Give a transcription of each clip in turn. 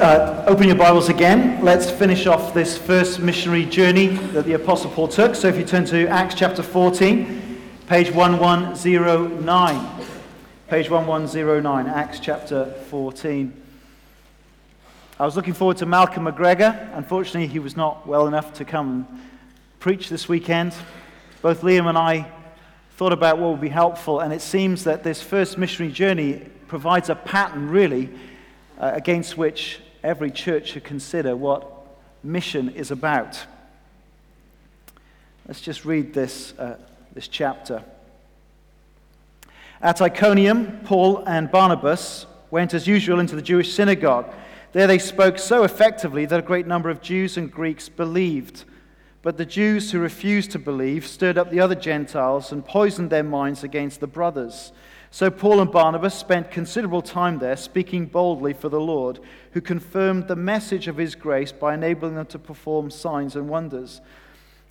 uh, open your Bibles again. Let's finish off this first missionary journey that the Apostle Paul took. So if you turn to Acts chapter 14, page 1109. Page 1109, Acts chapter 14. I was looking forward to Malcolm McGregor. Unfortunately, he was not well enough to come and preach this weekend. Both Liam and I thought about what would be helpful, and it seems that this first missionary journey provides a pattern, really uh, against which every church should consider what mission is about. Let's just read this, uh, this chapter. At Iconium, Paul and Barnabas went as usual into the Jewish synagogue. There they spoke so effectively that a great number of Jews and Greeks believed. But the Jews who refused to believe stirred up the other Gentiles and poisoned their minds against the brothers. So Paul and Barnabas spent considerable time there speaking boldly for the Lord, who confirmed the message of his grace by enabling them to perform signs and wonders.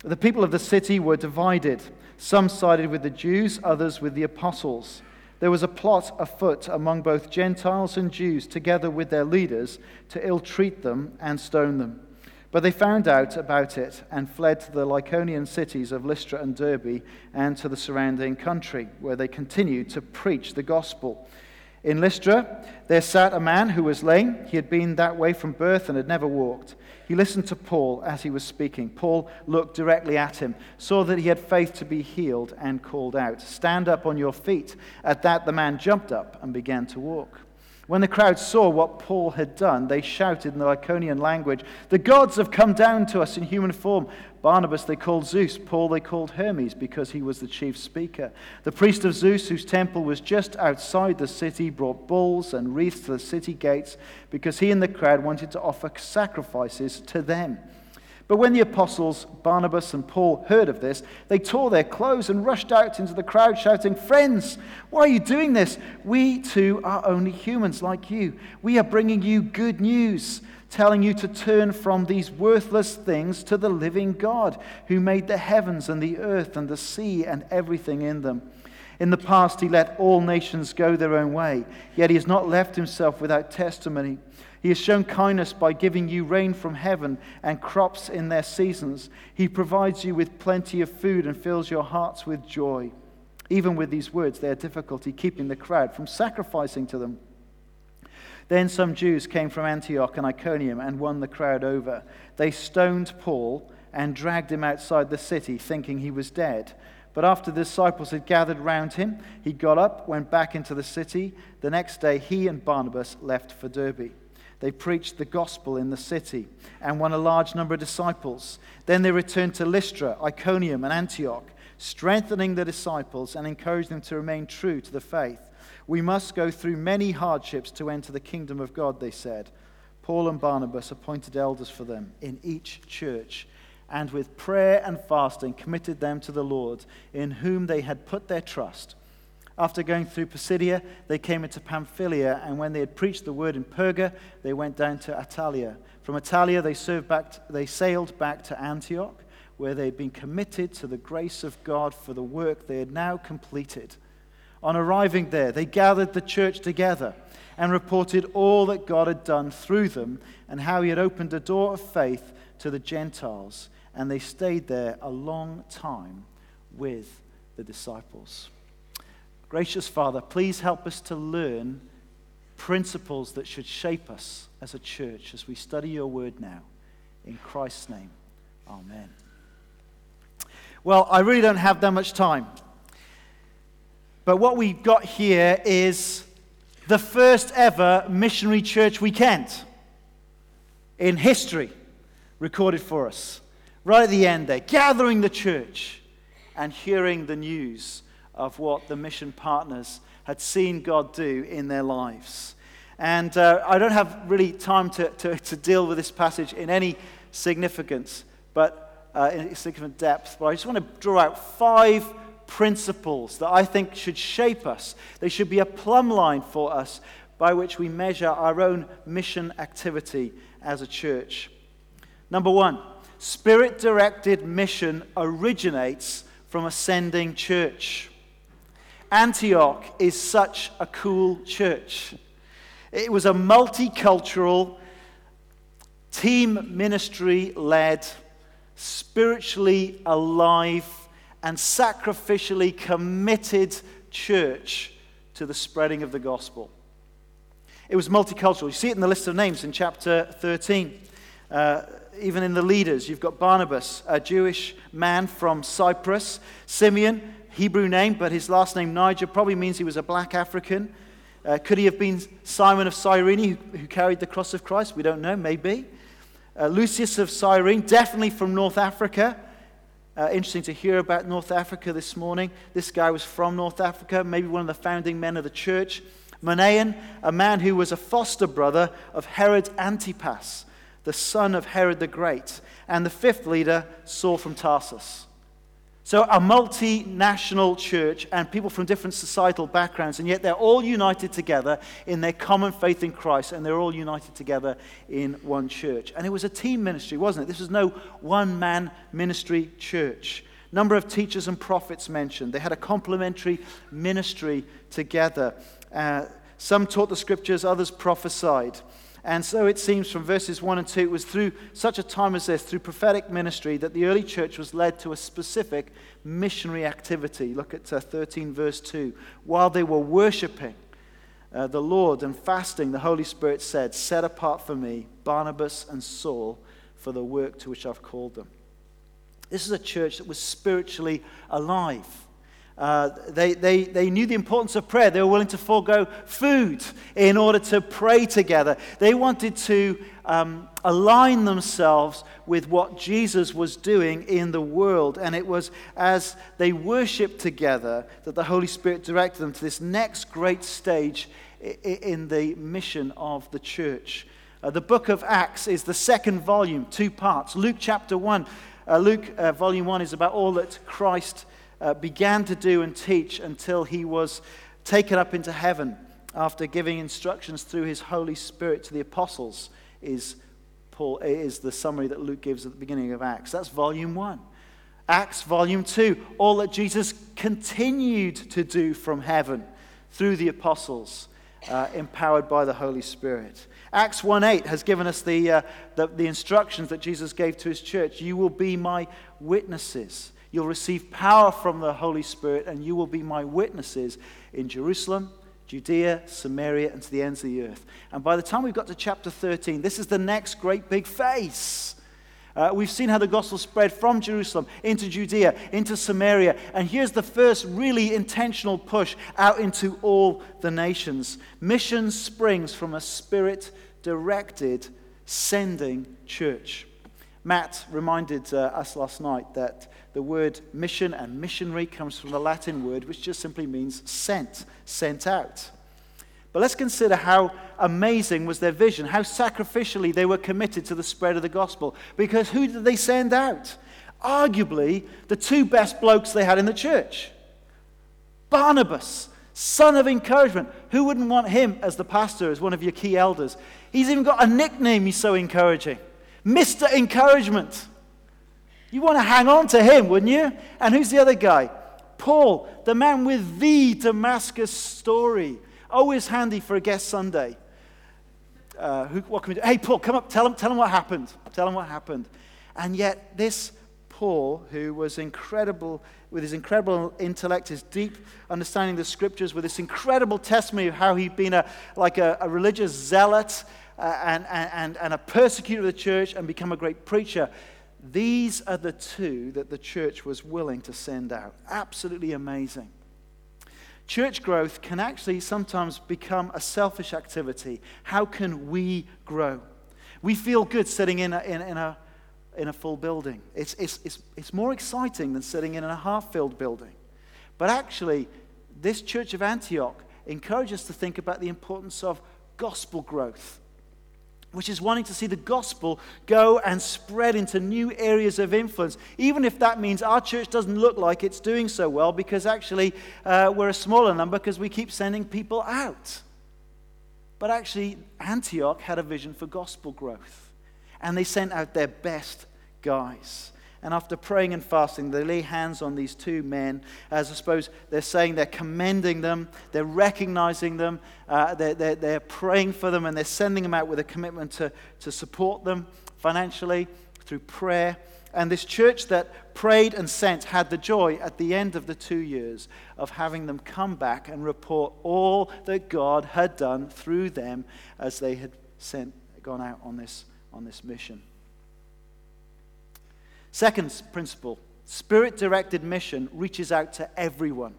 The people of the city were divided. Some sided with the Jews, others with the apostles. There was a plot afoot among both Gentiles and Jews, together with their leaders, to ill treat them and stone them. But they found out about it and fled to the Lycaonian cities of Lystra and Derbe and to the surrounding country, where they continued to preach the gospel. In Lystra, there sat a man who was lame. He had been that way from birth and had never walked. He listened to Paul as he was speaking. Paul looked directly at him, saw that he had faith to be healed, and called out, Stand up on your feet. At that, the man jumped up and began to walk. When the crowd saw what Paul had done, they shouted in the Lycaonian language, The gods have come down to us in human form. Barnabas they called Zeus, Paul they called Hermes because he was the chief speaker. The priest of Zeus, whose temple was just outside the city, brought bulls and wreaths to the city gates because he and the crowd wanted to offer sacrifices to them. But when the apostles, Barnabas and Paul, heard of this, they tore their clothes and rushed out into the crowd, shouting, Friends, why are you doing this? We too are only humans like you. We are bringing you good news, telling you to turn from these worthless things to the living God, who made the heavens and the earth and the sea and everything in them. In the past, he let all nations go their own way, yet he has not left himself without testimony. He has shown kindness by giving you rain from heaven and crops in their seasons. He provides you with plenty of food and fills your hearts with joy. Even with these words, they had difficulty keeping the crowd from sacrificing to them. Then some Jews came from Antioch and Iconium and won the crowd over. They stoned Paul and dragged him outside the city, thinking he was dead. But after the disciples had gathered round him, he got up, went back into the city. The next day, he and Barnabas left for Derbe. They preached the gospel in the city and won a large number of disciples. Then they returned to Lystra, Iconium, and Antioch, strengthening the disciples and encouraging them to remain true to the faith. We must go through many hardships to enter the kingdom of God, they said. Paul and Barnabas appointed elders for them in each church and with prayer and fasting committed them to the Lord, in whom they had put their trust. After going through Pisidia, they came into Pamphylia, and when they had preached the word in Perga, they went down to Attalia. From Attalia, they, back to, they sailed back to Antioch, where they had been committed to the grace of God for the work they had now completed. On arriving there, they gathered the church together and reported all that God had done through them and how he had opened a door of faith to the Gentiles. And they stayed there a long time with the disciples. Gracious Father, please help us to learn principles that should shape us as a church as we study your word now. In Christ's name, amen. Well, I really don't have that much time. But what we've got here is the first ever missionary church weekend in history recorded for us. Right at the end there, gathering the church and hearing the news of what the mission partners had seen God do in their lives. And uh, I don't have really time to, to, to, deal with this passage in any significance, but uh, in significant depth. But I just want to draw out five principles that I think should shape us. They should be a plumb line for us by which we measure our own mission activity as a church. Number one, spirit directed mission originates from a sending church. Antioch is such a cool church. It was a multicultural, team ministry led, spiritually alive, and sacrificially committed church to the spreading of the gospel. It was multicultural. You see it in the list of names in chapter 13. Uh, even in the leaders, you've got Barnabas, a Jewish man from Cyprus, Simeon, Hebrew name, but his last name Niger probably means he was a black African. Uh, could he have been Simon of Cyrene who, who, carried the cross of Christ? We don't know, maybe. Uh, Lucius of Cyrene, definitely from North Africa. Uh, interesting to hear about North Africa this morning. This guy was from North Africa, maybe one of the founding men of the church. Manaen, a man who was a foster brother of Herod Antipas, the son of Herod the Great. And the fifth leader, Saul from Tarsus. So, a multinational church and people from different societal backgrounds, and yet they're all united together in their common faith in Christ, and they're all united together in one church. And it was a team ministry, wasn't it? This was no one man ministry church. Number of teachers and prophets mentioned. They had a complementary ministry together. Uh, some taught the scriptures, others prophesied. And so it seems from verses 1 and 2, it was through such a time as this, through prophetic ministry, that the early church was led to a specific missionary activity. Look at uh, 13, verse 2. While they were worshiping uh, the Lord and fasting, the Holy Spirit said, Set apart for me Barnabas and Saul for the work to which I've called them. This is a church that was spiritually alive. Uh, they, they, they knew the importance of prayer. They were willing to forego food in order to pray together. They wanted to um, align themselves with what Jesus was doing in the world. And it was as they worshiped together that the Holy Spirit directed them to this next great stage in the mission of the church. Uh, the book of Acts is the second volume, two parts. Luke chapter 1. Uh, Luke uh, volume 1 is about all that Christ uh, began to do and teach until he was taken up into heaven after giving instructions through his Holy Spirit to the apostles, is, Paul, is the summary that Luke gives at the beginning of Acts. That's volume one. Acts, volume two, all that Jesus continued to do from heaven through the apostles, uh, empowered by the Holy Spirit. Acts 1:8 has given us the, uh, the, the instructions that Jesus gave to his church. You will be my witnesses. You'll receive power from the Holy Spirit, and you will be my witnesses in Jerusalem, Judea, Samaria, and to the ends of the earth. And by the time we've got to chapter 13, this is the next great big phase. Uh, we've seen how the gospel spread from Jerusalem into Judea, into Samaria. And here's the first really intentional push out into all the nations. Mission springs from a spirit directed, sending church. Matt reminded uh, us last night that the word mission and missionary comes from the Latin word which just simply means sent, sent out. But let's consider how amazing was their vision, how sacrificially they were committed to the spread of the gospel. Because who did they send out? Arguably, the two best blokes they had in the church Barnabas, son of encouragement. Who wouldn't want him as the pastor, as one of your key elders? He's even got a nickname, he's so encouraging. Mr. Encouragement. You want to hang on to him, wouldn't you? And who's the other guy? Paul, the man with the Damascus story. Always handy for a guest Sunday. Uh, who, what can we do? Hey, Paul, come up, tell him, tell him what happened. Tell him what happened. And yet, this Paul, who was incredible, with his incredible intellect, his deep understanding of the scriptures, with this incredible testimony of how he'd been a, like a, a religious zealot uh, and, and, and a persecutor of the church and become a great preacher. These are the two that the church was willing to send out. Absolutely amazing. Church growth can actually sometimes become a selfish activity. How can we grow? We feel good sitting in a, in, in a, in a full building. It's, it's, it's, it's more exciting than sitting in a half filled building. But actually, this church of Antioch encourages us to think about the importance of gospel growth which is wanting to see the gospel go and spread into new areas of influence, even if that means our church doesn't look like it's doing so well because actually uh, we're a smaller number because we keep sending people out. But actually, Antioch had a vision for gospel growth, and they sent out their best guys. And after praying and fasting, they lay hands on these two men. As I suppose they're saying they're commending them, they're recognizing them, uh, they're, they're, they're praying for them, and they're sending them out with a commitment to, to support them financially through prayer. And this church that prayed and sent had the joy at the end of the two years of having them come back and report all that God had done through them as they had sent, gone out on this, on this mission. Second principle spirit directed mission reaches out to everyone.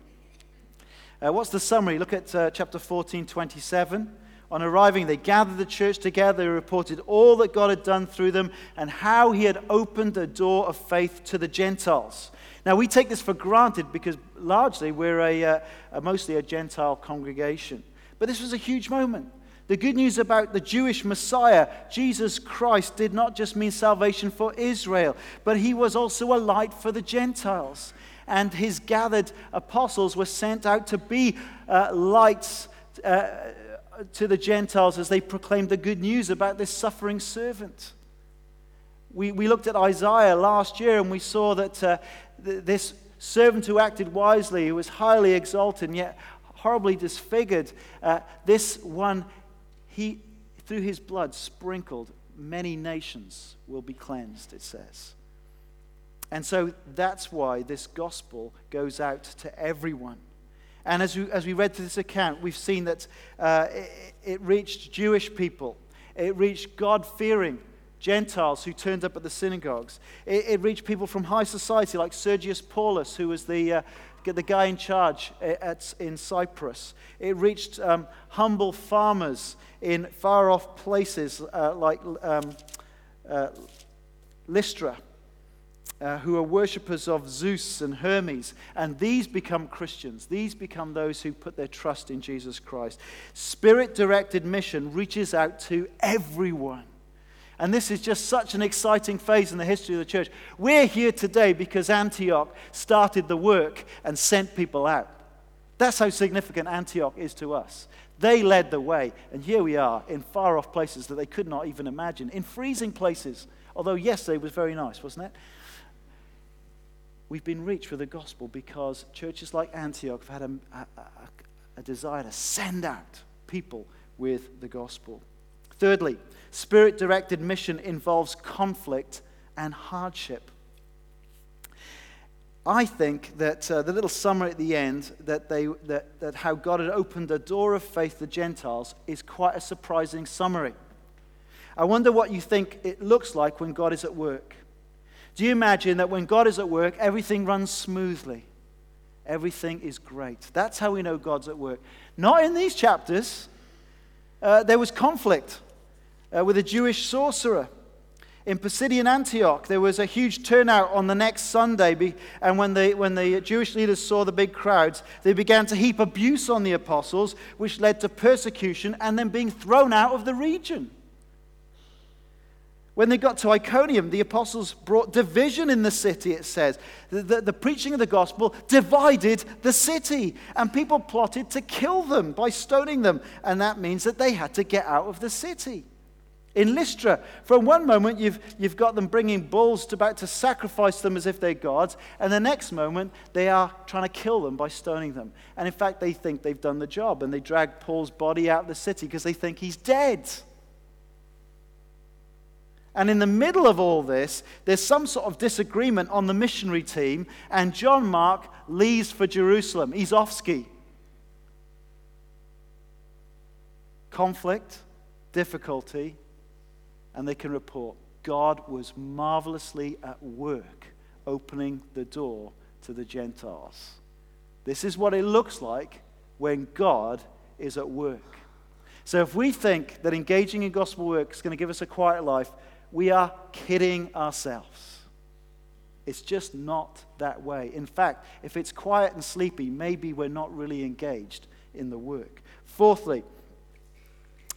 Uh, what's the summary? Look at uh, chapter 14, 27. On arriving, they gathered the church together. They reported all that God had done through them and how he had opened the door of faith to the Gentiles. Now, we take this for granted because largely we're a, uh, a mostly a Gentile congregation. But this was a huge moment. The good news about the Jewish Messiah, Jesus Christ, did not just mean salvation for Israel, but he was also a light for the Gentiles. And his gathered apostles were sent out to be uh, lights uh, to the Gentiles as they proclaimed the good news about this suffering servant. We, we looked at Isaiah last year and we saw that uh, th- this servant who acted wisely, who was highly exalted and yet horribly disfigured, uh, this one, he, through his blood sprinkled, many nations will be cleansed, it says. And so that's why this gospel goes out to everyone. And as we, as we read through this account, we've seen that uh, it, it reached Jewish people, it reached God fearing Gentiles who turned up at the synagogues, it, it, reached people from high society like Sergius Paulus, who was the, uh, the guy in charge at, in Cyprus. It reached um, humble farmers in far off places uh, like um, uh, Lystra uh, who are worshippers of Zeus and Hermes, and these become Christians. These become those who put their trust in Jesus Christ. Spirit directed mission reaches out to everyone. And this is just such an exciting phase in the history of the church. We're here today because Antioch started the work and sent people out. That's how significant Antioch is to us. They led the way, and here we are in far off places that they could not even imagine, in freezing places. Although yesterday was very nice, wasn't it? we've been reached with the gospel because churches like Antioch have had a, a, a desire to send out people with the gospel. Thirdly, spirit directed mission involves conflict and hardship. I think that uh, the little summary at the end, that, they, that, that how God had opened the door of faith to Gentiles, is quite a surprising summary. I wonder what you think it looks like when God is at work. Do you imagine that when God is at work, everything runs smoothly? Everything is great. That's how we know God's at work. Not in these chapters. Uh, there was conflict uh, with a Jewish sorcerer. In Pisidian Antioch, there was a huge turnout on the next Sunday, and when the, when the Jewish leaders saw the big crowds, they began to heap abuse on the apostles, which led to persecution and then being thrown out of the region. When they got to Iconium, the apostles brought division in the city, it says. The, the, the, preaching of the gospel divided the city, and people plotted to kill them by stoning them, and that means that they had to get out of the city. In Lystra, from one moment you've, you've got them bringing bulls to, to sacrifice them as if they're gods, and the next moment they are trying to kill them by stoning them. And in fact, they think they've done the job, and they drag Paul's body out of the city because they think he's dead. And in the middle of all this, there's some sort of disagreement on the missionary team, and John Mark leaves for Jerusalem. He's off ski. Conflict, difficulty, and they can report God was marvelously at work opening the door to the Gentiles. This is what it looks like when God is at work. So if we think that engaging in gospel work is going to give us a quiet life, we are kidding ourselves. It's just not that way. In fact, if it's quiet and sleepy, maybe we're not really engaged in the work. Fourthly,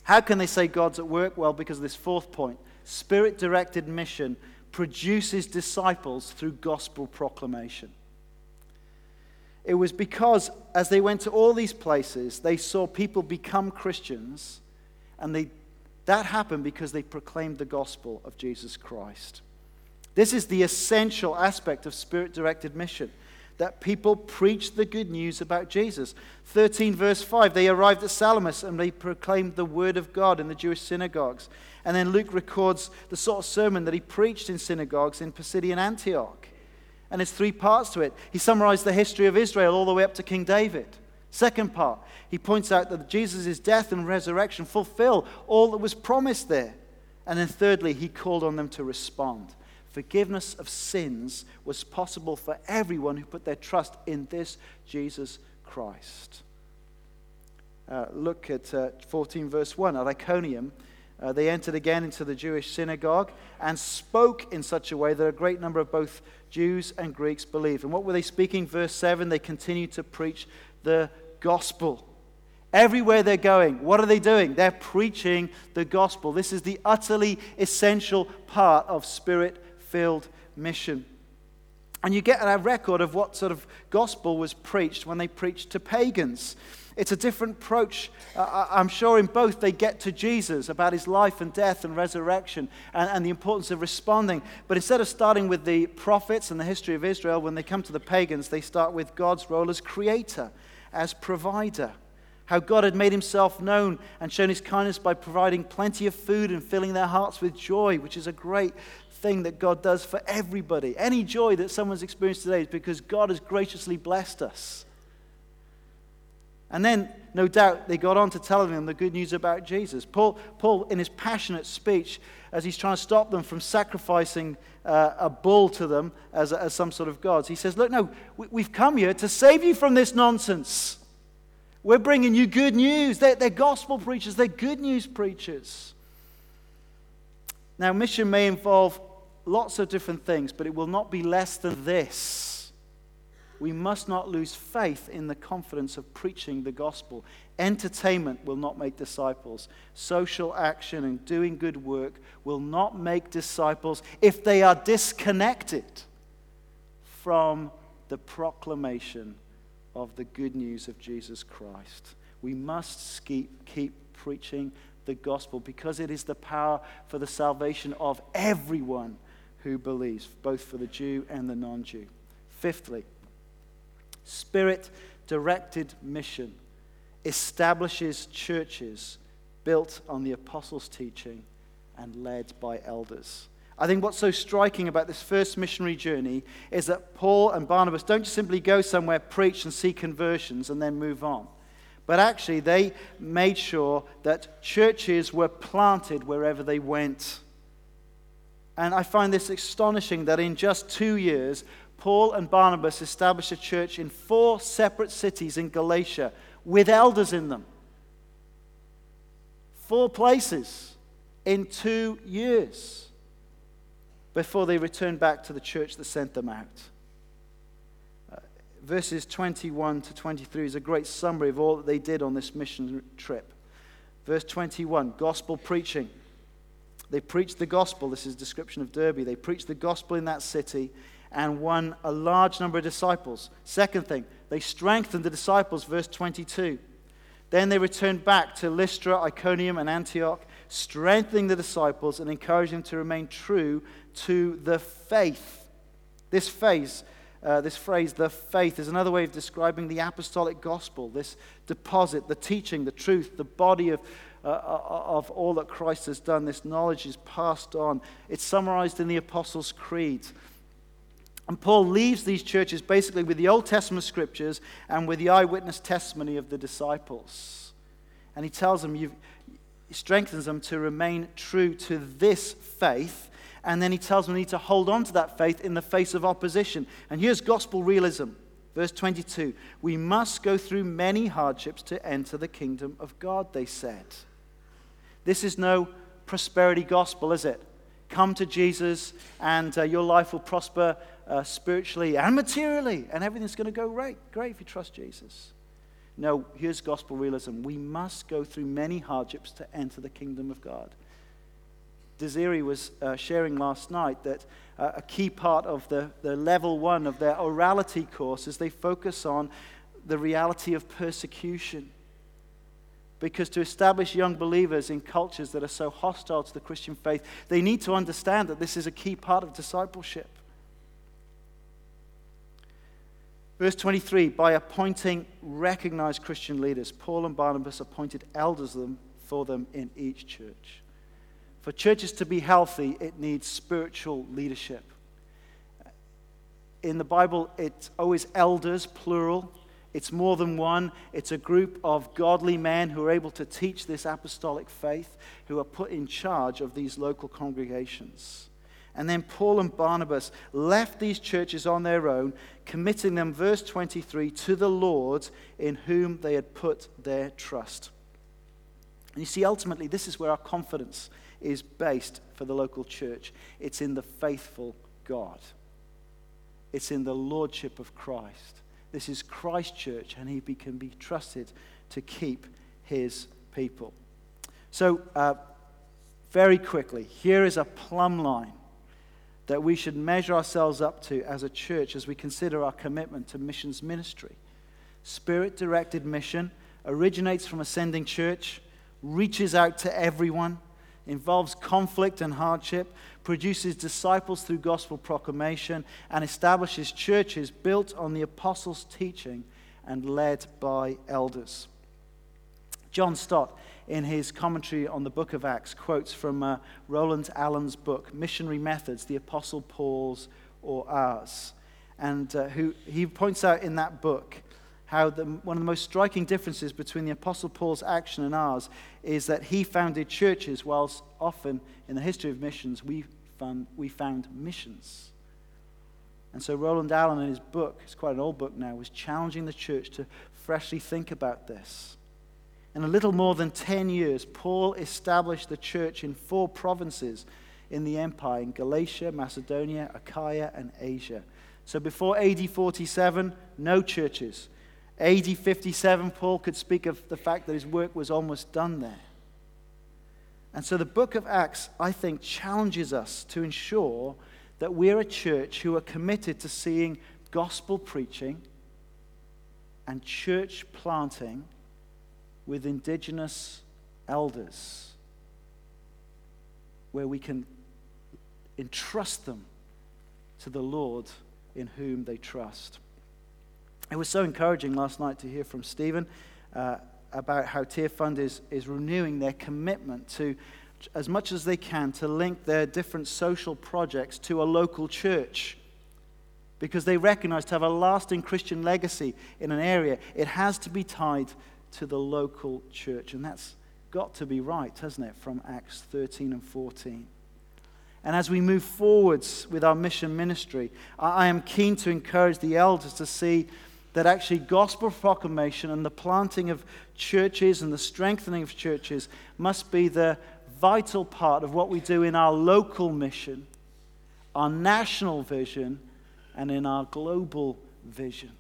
how can they say God's at work? Well, because of this fourth point spirit directed mission produces disciples through gospel proclamation. It was because as they went to all these places, they saw people become Christians and they that happened because they proclaimed the gospel of Jesus Christ. This is the essential aspect of spirit directed mission that people preach the good news about Jesus. 13, verse 5, they arrived at Salamis and they proclaimed the word of God in the Jewish synagogues. And then Luke records the sort of sermon that he preached in synagogues in Pisidian Antioch. And there's three parts to it. He summarized the history of Israel all the way up to King David. Second part, he points out that Jesus' death and resurrection fulfill all that was promised there. And then thirdly, he called on them to respond. Forgiveness of sins was possible for everyone who put their trust in this Jesus Christ. Uh, look at uh, 14, verse 1. At Iconium, uh, they entered again into the Jewish synagogue and spoke in such a way that a great number of both Jews and Greeks believed. And what were they speaking? Verse 7 they continued to preach the gospel. Everywhere they're going, what are they doing? They're preaching the gospel. This is the utterly essential part of spirit filled mission. And you get a record of what sort of gospel was preached when they preached to pagans. It's a different approach. Uh, I'm sure in both they get to Jesus about his life and death and resurrection and, and, the importance of responding. But instead of starting with the prophets and the history of Israel, when they come to the pagans, they start with God's role as creator, as provider. How God had made himself known and shown his kindness by providing plenty of food and filling their hearts with joy, which is a great thing that God does for everybody. Any joy that someone's experienced today is because God has graciously blessed us. And then, no doubt, they got on to telling them the good news about Jesus. Paul, Paul in his passionate speech, as he's trying to stop them from sacrificing uh, a bull to them as, as some sort of gods, he says, Look, no, we, we've come here to save you from this nonsense. We're bringing you good news. They're, they're gospel preachers, they're good news preachers. Now, mission may involve lots of different things, but it will not be less than this. We must not lose faith in the confidence of preaching the gospel. Entertainment will not make disciples. Social action and doing good work will not make disciples if they are disconnected from the proclamation of the good news of Jesus Christ. We must keep, keep preaching the gospel because it is the power for the salvation of everyone who believes, both for the Jew and the non Jew. Fifthly, spirit directed mission establishes churches built on the apostles' teaching and led by elders. I think what's so striking about this first missionary journey is that Paul and Barnabas don't just simply go somewhere, preach, and see conversions and then move on. But actually, they made sure that churches were planted wherever they went. And I find this astonishing that in just two years, Paul and Barnabas established a church in four separate cities in Galatia with elders in them. Four places in two years before they returned back to the church that sent them out. Uh, verses 21 to 23 is a great summary of all that they did on this mission trip. Verse 21 gospel preaching. They preached the gospel. This is description of Derbe. They preached the gospel in that city and won a large number of disciples. Second thing, they strengthened the disciples, verse 22. Then they returned back to Lystra, Iconium, and Antioch, strengthening the disciples and encouraging them to remain true to the faith. This phase, uh, this phrase, the faith, is another way of describing the apostolic gospel, this deposit, the teaching, the truth, the body of, uh, uh, of all that Christ has done. This knowledge is passed on. It's summarized in the Apostles' Creed. And Paul leaves these churches basically with the Old Testament scriptures and with the eyewitness testimony of the disciples. And he tells them, he strengthens them to remain true to this faith. And then he tells them they need to hold on to that faith in the face of opposition. And here's gospel realism. Verse 22 We must go through many hardships to enter the kingdom of God, they said. This is no prosperity gospel, is it? Come to Jesus and uh, your life will prosper uh, spiritually and materially, and everything's going to go great. Great if you trust Jesus. No, here's gospel realism. We must go through many hardships to enter the kingdom of God. Desiree was uh, sharing last night that uh, a key part of the, the level one of their orality course is they focus on the reality of persecution because to establish young believers in cultures that are so hostile to the Christian faith, they need to understand that this is a key part of discipleship. Verse 23 By appointing recognized Christian leaders, Paul and Barnabas appointed elders for them in each church. For churches to be healthy, it needs spiritual leadership. In the Bible, it's always elders, plural. It's more than one. It's a group of godly men who are able to teach this apostolic faith, who are put in charge of these local congregations. And then Paul and Barnabas left these churches on their own, committing them, verse 23, to the Lord in whom they had put their trust. And you see, ultimately, this is where our confidence is based for the local church it's in the faithful God, it's in the lordship of Christ. This is Christ's church, and he can be trusted to keep his people. So, uh, very quickly, here is a plumb line that we should measure ourselves up to as a church as we consider our commitment to missions ministry. Spirit directed mission originates from ascending church, reaches out to everyone, involves conflict and hardship, produces disciples through gospel proclamation, and establishes churches built on the apostles' teaching and led by elders. John Stott in his commentary on the book of Acts, quotes from uh, Roland Allen's book, Missionary Methods, the Apostle Paul's or Ours. And uh, who, he points out in that book how the, one of the most striking differences between the Apostle Paul's action and ours is that he founded churches, whilst often in the history of missions we found, we found missions. And so Roland Allen, in his book, it's quite an old book now, was challenging the church to freshly think about this. In a little more than 10 years, Paul established the church in four provinces in the empire in Galatia, Macedonia, Achaia, and Asia. So before AD 47, no churches. AD 57, Paul could speak of the fact that his work was almost done there. And so the book of Acts, I think, challenges us to ensure that we're a church who are committed to seeing gospel preaching and church planting with indigenous elders where we can entrust them to the Lord in whom they trust. It was so encouraging last night to hear from Stephen uh, about how Tearfund is, is renewing their commitment to, as much as they can, to link their different social projects to a local church. Because they recognize to have a lasting Christian legacy in an area, it has to be tied to the local church. And that's got to be right, hasn't it, from Acts 13 and 14. And as we move forwards with our mission ministry, I am keen to encourage the elders to see that actually gospel proclamation and the planting of churches and the strengthening of churches must be the vital part of what we do in our local mission, our national vision, and in our global vision.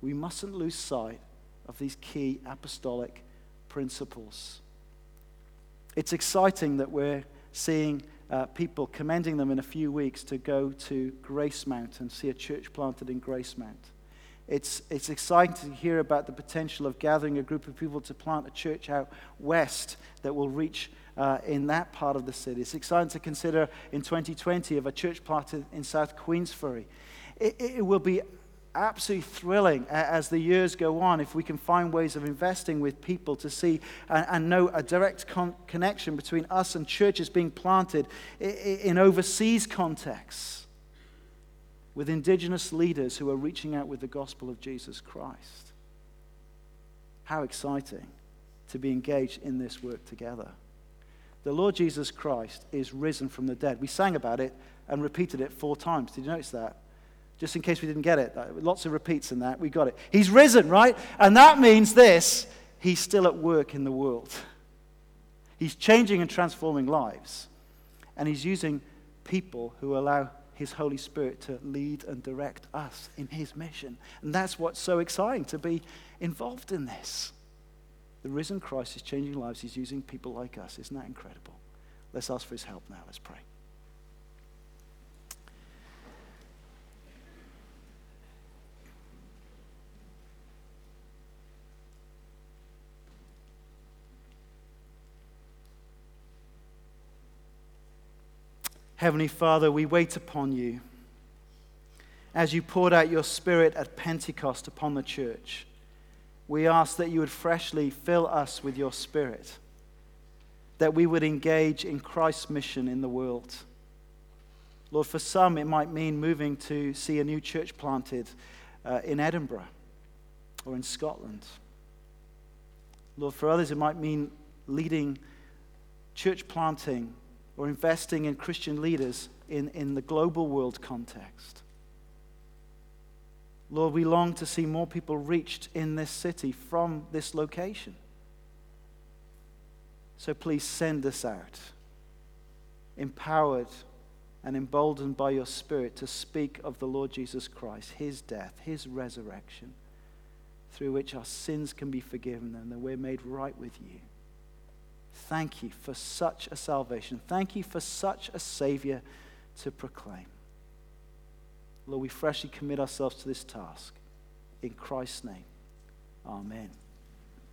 We mustn't lose sight of these key apostolic principles. It's exciting that we're seeing uh, people commending them in a few weeks to go to Gracemount and see a church planted in Grace Gracemount. It's, it's exciting to hear about the potential of gathering a group of people to plant a church out west that will reach uh, in that part of the city. It's exciting to consider in 2020 of a church planted in South Queensferry. It, it will be absolutely thrilling as the years go on if we can find ways of investing with people to see and, and know a direct con- connection between us and churches being planted in, in overseas contexts with indigenous leaders who are reaching out with the gospel of Jesus Christ. How exciting to be engaged in this work together. The Lord Jesus Christ is risen from the dead. We sang about it and repeated it four times. Did you notice that? Just in case we didn't get it. Lots of repeats in that. We got it. He's risen, right? And that means this He's still at work in the world. He's changing and transforming lives. And He's using people who allow his Holy Spirit to lead and direct us in His mission. And that's what's so exciting to be involved in this. The risen Christ is changing lives. He's using people like us. Isn't that incredible? Let's ask for His help now. Let's pray. Heavenly Father, we wait upon you as you poured out your Spirit at Pentecost upon the church. We ask that you would freshly fill us with your Spirit, that we would engage in Christ's mission in the world. Lord, for some, it might mean moving to see a new church planted uh, in Edinburgh or in Scotland. Lord, for others, it might mean leading church planting or investing in Christian leaders in, in the global world context. Lord, we long to see more people reached in this city from this location. So please send us out, empowered and emboldened by your Spirit to speak of the Lord Jesus Christ, his death, his resurrection, through which our sins can be forgiven and that we're made right with you. Thank you for such a salvation. Thank you for such a Savior to proclaim. Lord, we freshly commit ourselves to this task. In Christ's name, amen.